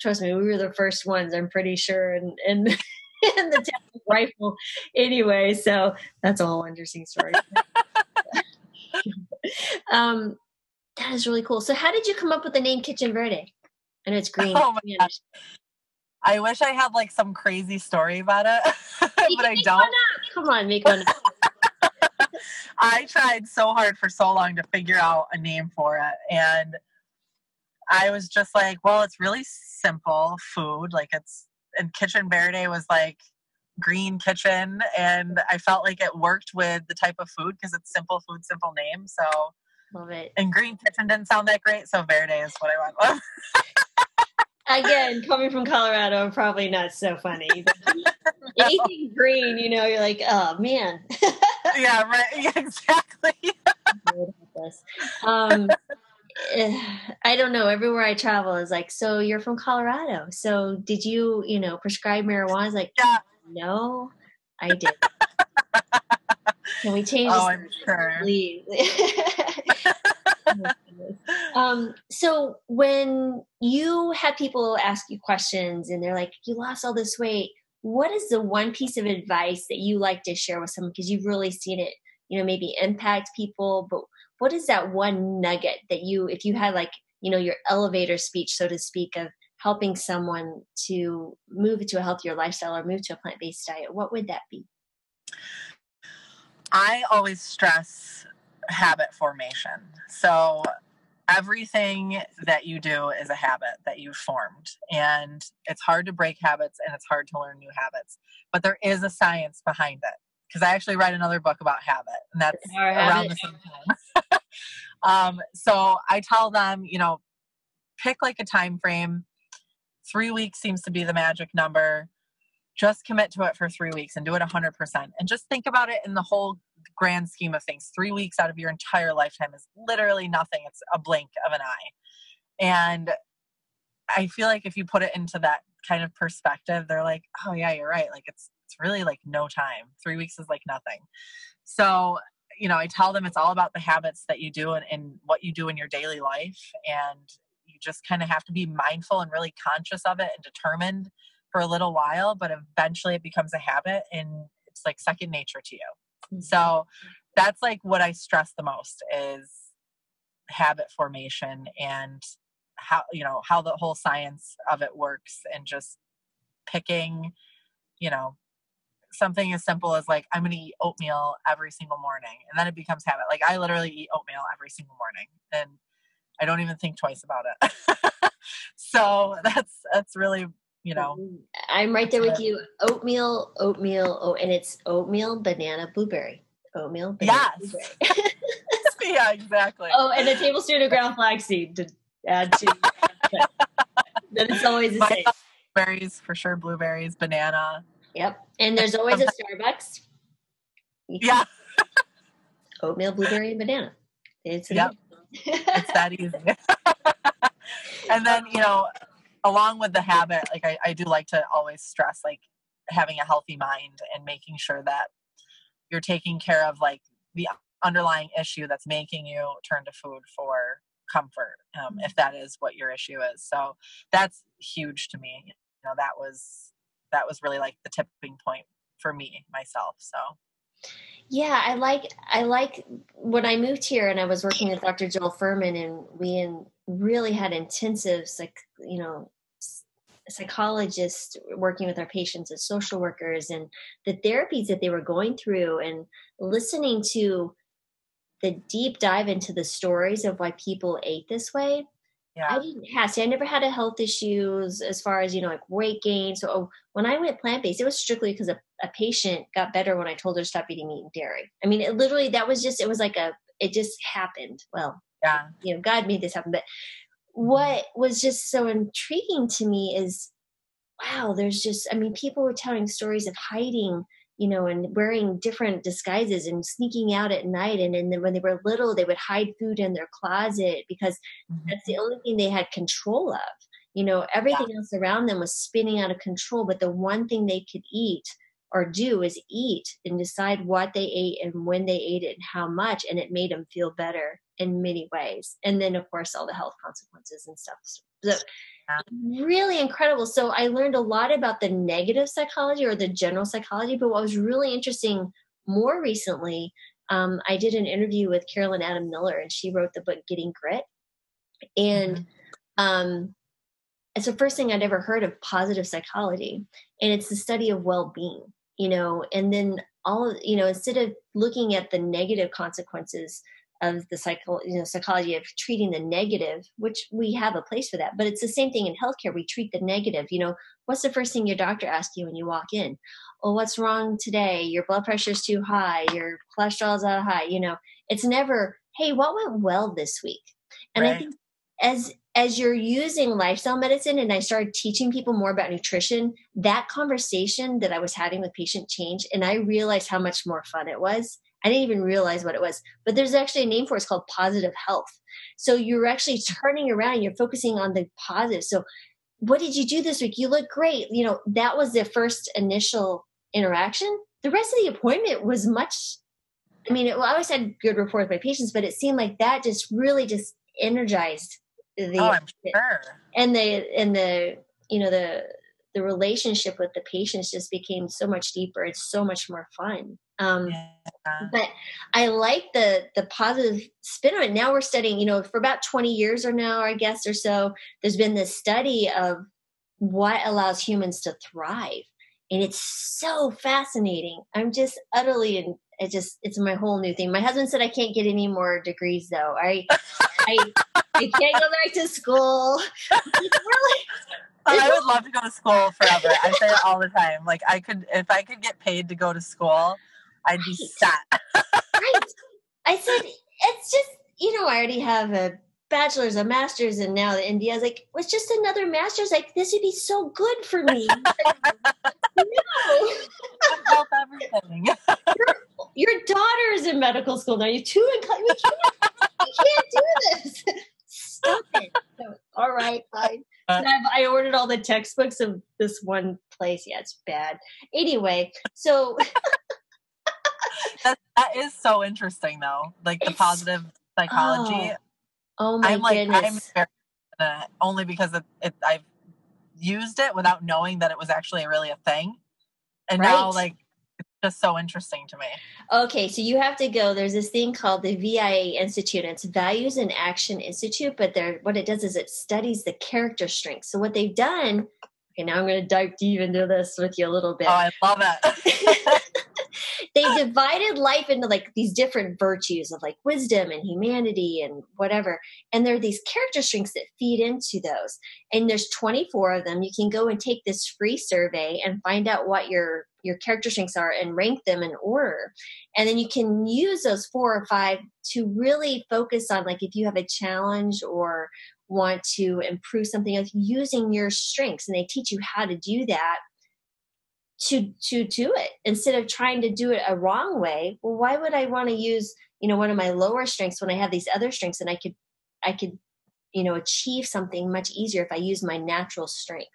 trust me, we were the first ones, I'm pretty sure, and in, in, in, the rifle anyway. So that's a whole interesting story. um, that is really cool. So, how did you come up with the name Kitchen Verde? And it's green. Oh my gosh. I wish I had like some crazy story about it, but I don't. Come on, make one. I tried so hard for so long to figure out a name for it. And I was just like, well, it's really simple food. Like it's, and Kitchen Verde was like green kitchen. And I felt like it worked with the type of food because it's simple food, simple name. So, love it. And green kitchen didn't sound that great. So Verde is what I went with. Again, coming from Colorado, probably not so funny. Anything green, you know, you're like, oh man yeah, right. Yeah, exactly. um, I don't know. Everywhere I travel is like, so you're from Colorado. So did you, you know, prescribe marijuana? Is like, yeah. no, I did. Can we change oh, I'm sure. please? um, so when you have people ask you questions and they're like, you lost all this weight, what is the one piece of advice that you like to share with someone because you've really seen it you know maybe impact people but what is that one nugget that you if you had like you know your elevator speech so to speak of helping someone to move to a healthier lifestyle or move to a plant-based diet what would that be? I always stress habit formation. So everything that you do is a habit that you've formed and it's hard to break habits and it's hard to learn new habits but there is a science behind it because i actually write another book about habit and that's around habit. the same time um, so i tell them you know pick like a time frame three weeks seems to be the magic number just commit to it for three weeks and do it 100% and just think about it in the whole grand scheme of things, three weeks out of your entire lifetime is literally nothing. It's a blink of an eye. And I feel like if you put it into that kind of perspective, they're like, oh, yeah, you're right. Like, it's, it's really like no time. Three weeks is like nothing. So, you know, I tell them it's all about the habits that you do and, and what you do in your daily life. And you just kind of have to be mindful and really conscious of it and determined for a little while, but eventually it becomes a habit and it's like second nature to you. Mm-hmm. So that's like what I stress the most is habit formation and how you know how the whole science of it works and just picking you know something as simple as like i'm to eat oatmeal every single morning and then it becomes habit like i literally eat oatmeal every single morning and i don't even think twice about it so that's that's really you know. Mm-hmm. I'm right there with you. Oatmeal, oatmeal, oh, and it's oatmeal, banana, blueberry. Oatmeal, banana, yes. blueberry. yeah, exactly. Oh, and a tablespoon of ground flaxseed to add to. then it's always the same. Berries for sure, blueberries, banana. Yep, and there's always a Starbucks. Yeah. Oatmeal, blueberry, and banana. It's yep. it's that easy. and then you know along with the habit, like I, I do like to always stress like having a healthy mind and making sure that you're taking care of like the underlying issue that's making you turn to food for comfort um, if that is what your issue is so that's huge to me you know that was that was really like the tipping point for me myself so. Yeah i like i like when i moved here and i was working with dr joel Fuhrman and we in, really had intensive like you know psychologists working with our patients as social workers and the therapies that they were going through and listening to the deep dive into the stories of why people ate this way yeah. I didn't have see I never had a health issues as far as you know like weight gain. So oh, when I went plant based, it was strictly because a, a patient got better when I told her to stop eating meat and dairy. I mean, it literally that was just it was like a it just happened. Well, yeah, you know, God made this happen. But mm-hmm. what was just so intriguing to me is, wow, there's just I mean, people were telling stories of hiding you know, and wearing different disguises and sneaking out at night. And, and then when they were little, they would hide food in their closet because mm-hmm. that's the only thing they had control of. You know, everything yeah. else around them was spinning out of control, but the one thing they could eat or do is eat and decide what they ate and when they ate it and how much. And it made them feel better in many ways. And then, of course, all the health consequences and stuff. So really incredible. So I learned a lot about the negative psychology or the general psychology. But what was really interesting more recently, um, I did an interview with Caroline Adams Miller, and she wrote the book Getting Grit. And mm-hmm. um, it's the first thing I'd ever heard of positive psychology, and it's the study of well-being. You know, and then all you know, instead of looking at the negative consequences of the psycho, you know, psychology of treating the negative, which we have a place for that. But it's the same thing in healthcare. We treat the negative. You know, what's the first thing your doctor asks you when you walk in? Oh, what's wrong today? Your blood pressure is too high. Your cholesterol is out high. You know, it's never, hey, what went well this week? And right. I think as as you're using lifestyle medicine and I started teaching people more about nutrition, that conversation that I was having with patient changed and I realized how much more fun it was I didn't even realize what it was. But there's actually a name for it. It's called positive health. So you're actually turning around, you're focusing on the positive. So what did you do this week? You look great. You know, that was the first initial interaction. The rest of the appointment was much I mean, it, well, I always had good rapport with my patients, but it seemed like that just really just energized the oh, sure. and the and the you know the the relationship with the patients just became so much deeper. It's so much more fun. Um, yeah. But I like the the positive spin on it. Now we're studying, you know, for about 20 years or now, I guess, or so, there's been this study of what allows humans to thrive. And it's so fascinating. I'm just utterly and it just it's my whole new thing. My husband said I can't get any more degrees though. I I, I can't go back to school. really, I would love to go to school forever. I say it all the time. Like I could, if I could get paid to go to school, I'd be set. right. I said it's just you know I already have a bachelor's, a master's, and now the India. I was like, it's just another master's. Like this would be so good for me. no. Help everything. your, your daughter is in medical school now. You two in. We can't, we can't do this. Stop it. So, all right, fine. Uh, I ordered all the textbooks of this one place. Yeah, it's bad. Anyway, so that, that is so interesting, though. Like the positive psychology. Oh, oh my I'm like, goodness! I'm very, only because it, it, I've used it without knowing that it was actually really a thing, and right. now like it's just so interesting to me. Okay, so you have to go. There's this thing called the VIA Institute. It's Values in Action Institute, but there, what it does is it studies the character strengths. So what they've done. Okay, now I'm going to dive deep into this with you a little bit. Oh, I love it. they divided life into like these different virtues of like wisdom and humanity and whatever. And there are these character strengths that feed into those. And there's 24 of them. You can go and take this free survey and find out what your your character strengths are and rank them in order. And then you can use those four or five to really focus on like if you have a challenge or want to improve something else using your strengths and they teach you how to do that to to do it instead of trying to do it a wrong way well why would i want to use you know one of my lower strengths when i have these other strengths and i could i could you know achieve something much easier if i use my natural strength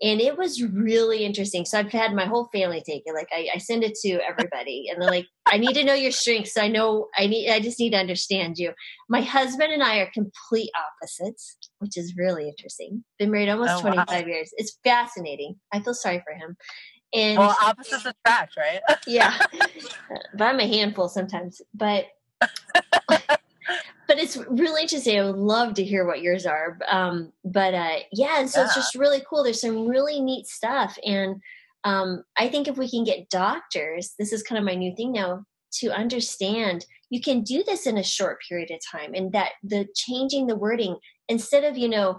and it was really interesting. So I've had my whole family take it. Like I, I send it to everybody, and they're like, "I need to know your strengths. I know I need. I just need to understand you." My husband and I are complete opposites, which is really interesting. Been married almost oh, 25 wow. years. It's fascinating. I feel sorry for him. And well, opposites attract, right? yeah, but I'm a handful sometimes. But but it's really interesting. I would love to hear what yours are. Um, but uh, yeah, and so yeah. it's just really cool. There's some really neat stuff, and um, I think if we can get doctors, this is kind of my new thing now, to understand you can do this in a short period of time, and that the changing the wording instead of you know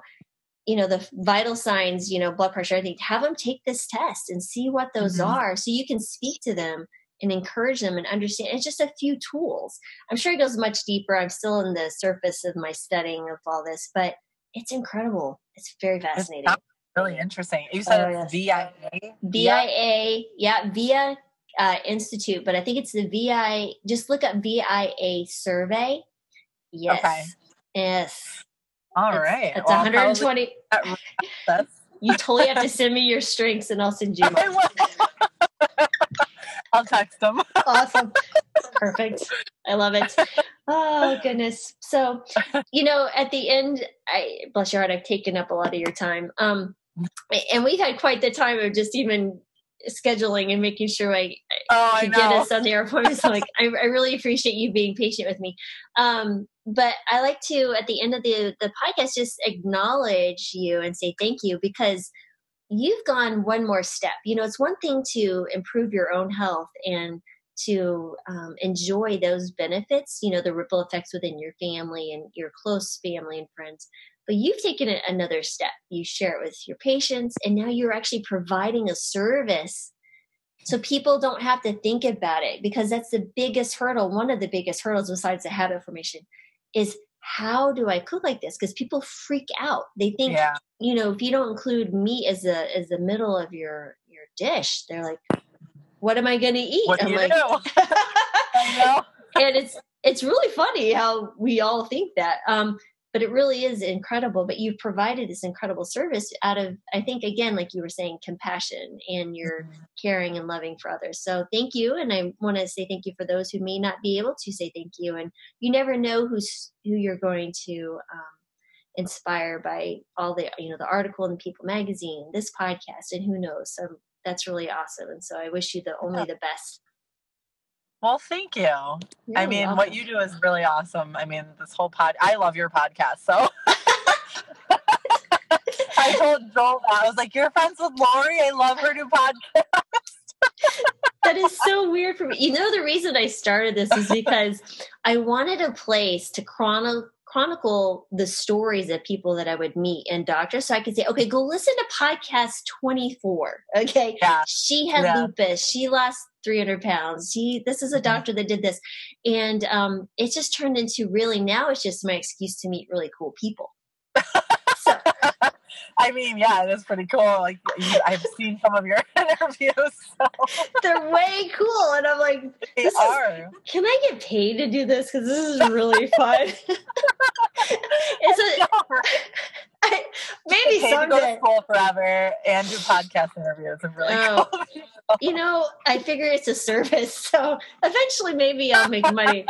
you know the vital signs you know blood pressure i think have them take this test and see what those mm-hmm. are so you can speak to them and encourage them and understand it's just a few tools. I'm sure it goes much deeper i'm still in the surface of my studying of all this but it's incredible. It's very fascinating. it's really interesting. You said oh, it's yes. via via yeah via uh, institute but i think it's the vi just look up via survey. Yes. Okay. yes all it's, right. It's well, 120. you totally have to send me your strengths and I'll send you mine. I'll text them. awesome. Perfect. I love it. Oh goodness. So, you know, at the end, I bless your heart, I've taken up a lot of your time. Um and we've had quite the time of just even scheduling and making sure I, oh, I can get us on the airport. So like I, I, really appreciate you being patient with me. Um, but I like to at the end of the the podcast just acknowledge you and say thank you because you've gone one more step. You know, it's one thing to improve your own health and to um, enjoy those benefits. You know, the ripple effects within your family and your close family and friends. But you've taken it another step. You share it with your patients, and now you're actually providing a service so people don't have to think about it because that's the biggest hurdle. One of the biggest hurdles, besides the habit formation, is how do I cook like this? Because people freak out. They think, yeah. you know, if you don't include meat as a as the middle of your your dish, they're like, "What am I going to eat?" What I'm like, do? and it's it's really funny how we all think that. Um, but it really is incredible but you've provided this incredible service out of i think again like you were saying compassion and you're mm-hmm. caring and loving for others. So thank you and i want to say thank you for those who may not be able to say thank you and you never know who's who you're going to um, inspire by all the you know the article in people magazine this podcast and who knows? So that's really awesome and so i wish you the only the best well, thank you. You're I mean, welcome. what you do is really awesome. I mean, this whole pod, I love your podcast. So I told Joel that. I was like, You're friends with Lori. I love her new podcast. that is so weird for me. You know, the reason I started this is because I wanted a place to chronicle chronicle the stories of people that I would meet and doctors. So I could say, okay, go listen to podcast 24. Okay. Yeah. She had yeah. lupus. She lost 300 pounds. She, this is a mm-hmm. doctor that did this. And um, it just turned into really now it's just my excuse to meet really cool people. so I mean, yeah, it is pretty cool. Like I've seen some of your interviews. So. They're way cool, and I'm like, they are. Is, can I get paid to do this? Because this is really fun. it's a I, maybe someday. To go to school forever and do podcast interviews. I'm really oh, cool. you know, I figure it's a service, so eventually maybe I'll make money.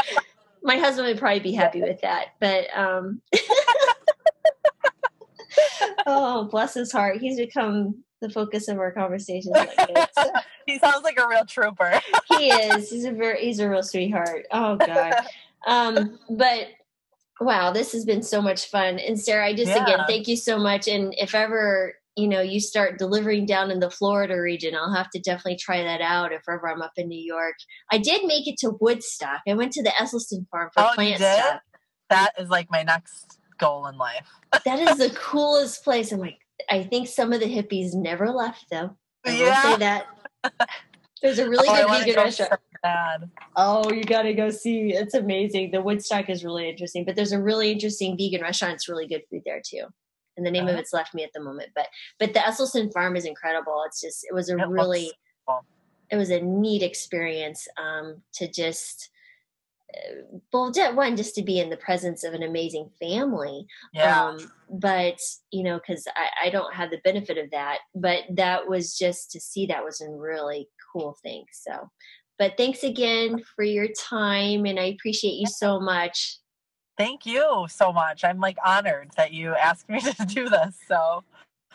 My husband would probably be happy with that, but um oh, bless his heart. He's become the focus of our conversations. Like he sounds like a real trooper. he is. He's a very he's a real sweetheart. Oh God. Um, but wow, this has been so much fun. And Sarah, I just yeah. again thank you so much. And if ever you know you start delivering down in the Florida region, I'll have to definitely try that out if ever I'm up in New York. I did make it to Woodstock. I went to the Esselstyn farm for oh, plant stuff. That is like my next goal in life. that is the coolest place. I'm like, I think some of the hippies never left though. I yeah. will say that. There's a really oh, good vegan restaurant. So oh, you got to go see. It's amazing. The Woodstock is really interesting, but there's a really interesting vegan restaurant. It's really good food there too. And the name uh-huh. of it's left me at the moment, but but the Esselstyn Farm is incredible. It's just it was a it really cool. it was a neat experience um, to just well one just to be in the presence of an amazing family yeah. Um, but you know because I, I don't have the benefit of that but that was just to see that was a really cool thing so. But thanks again for your time and i appreciate you so much. Thank you so much. I'm like honored that you asked me to do this so.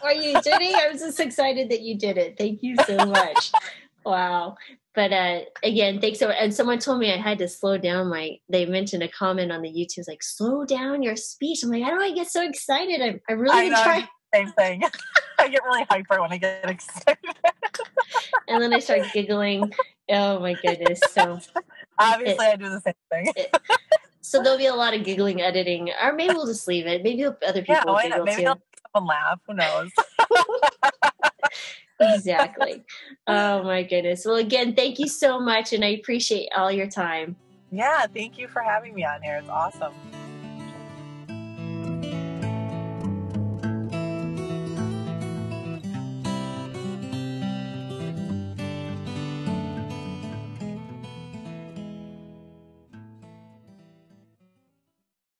Are you kidding? I was just excited that you did it. Thank you so much. Wow but uh, again, thanks so. And someone told me I had to slow down my. They mentioned a comment on the YouTube like, "Slow down your speech." I'm like, how do I get so excited? I, I really I try. The same thing. I get really hyper when I get excited. and then I start giggling. Oh my goodness! So obviously, it, I do the same thing. It, so there'll be a lot of giggling editing, or maybe we'll just leave it. Maybe other people yeah, will giggle maybe too. Maybe laugh. Who knows? exactly. Oh my goodness. Well, again, thank you so much, and I appreciate all your time. Yeah, thank you for having me on here. It's awesome.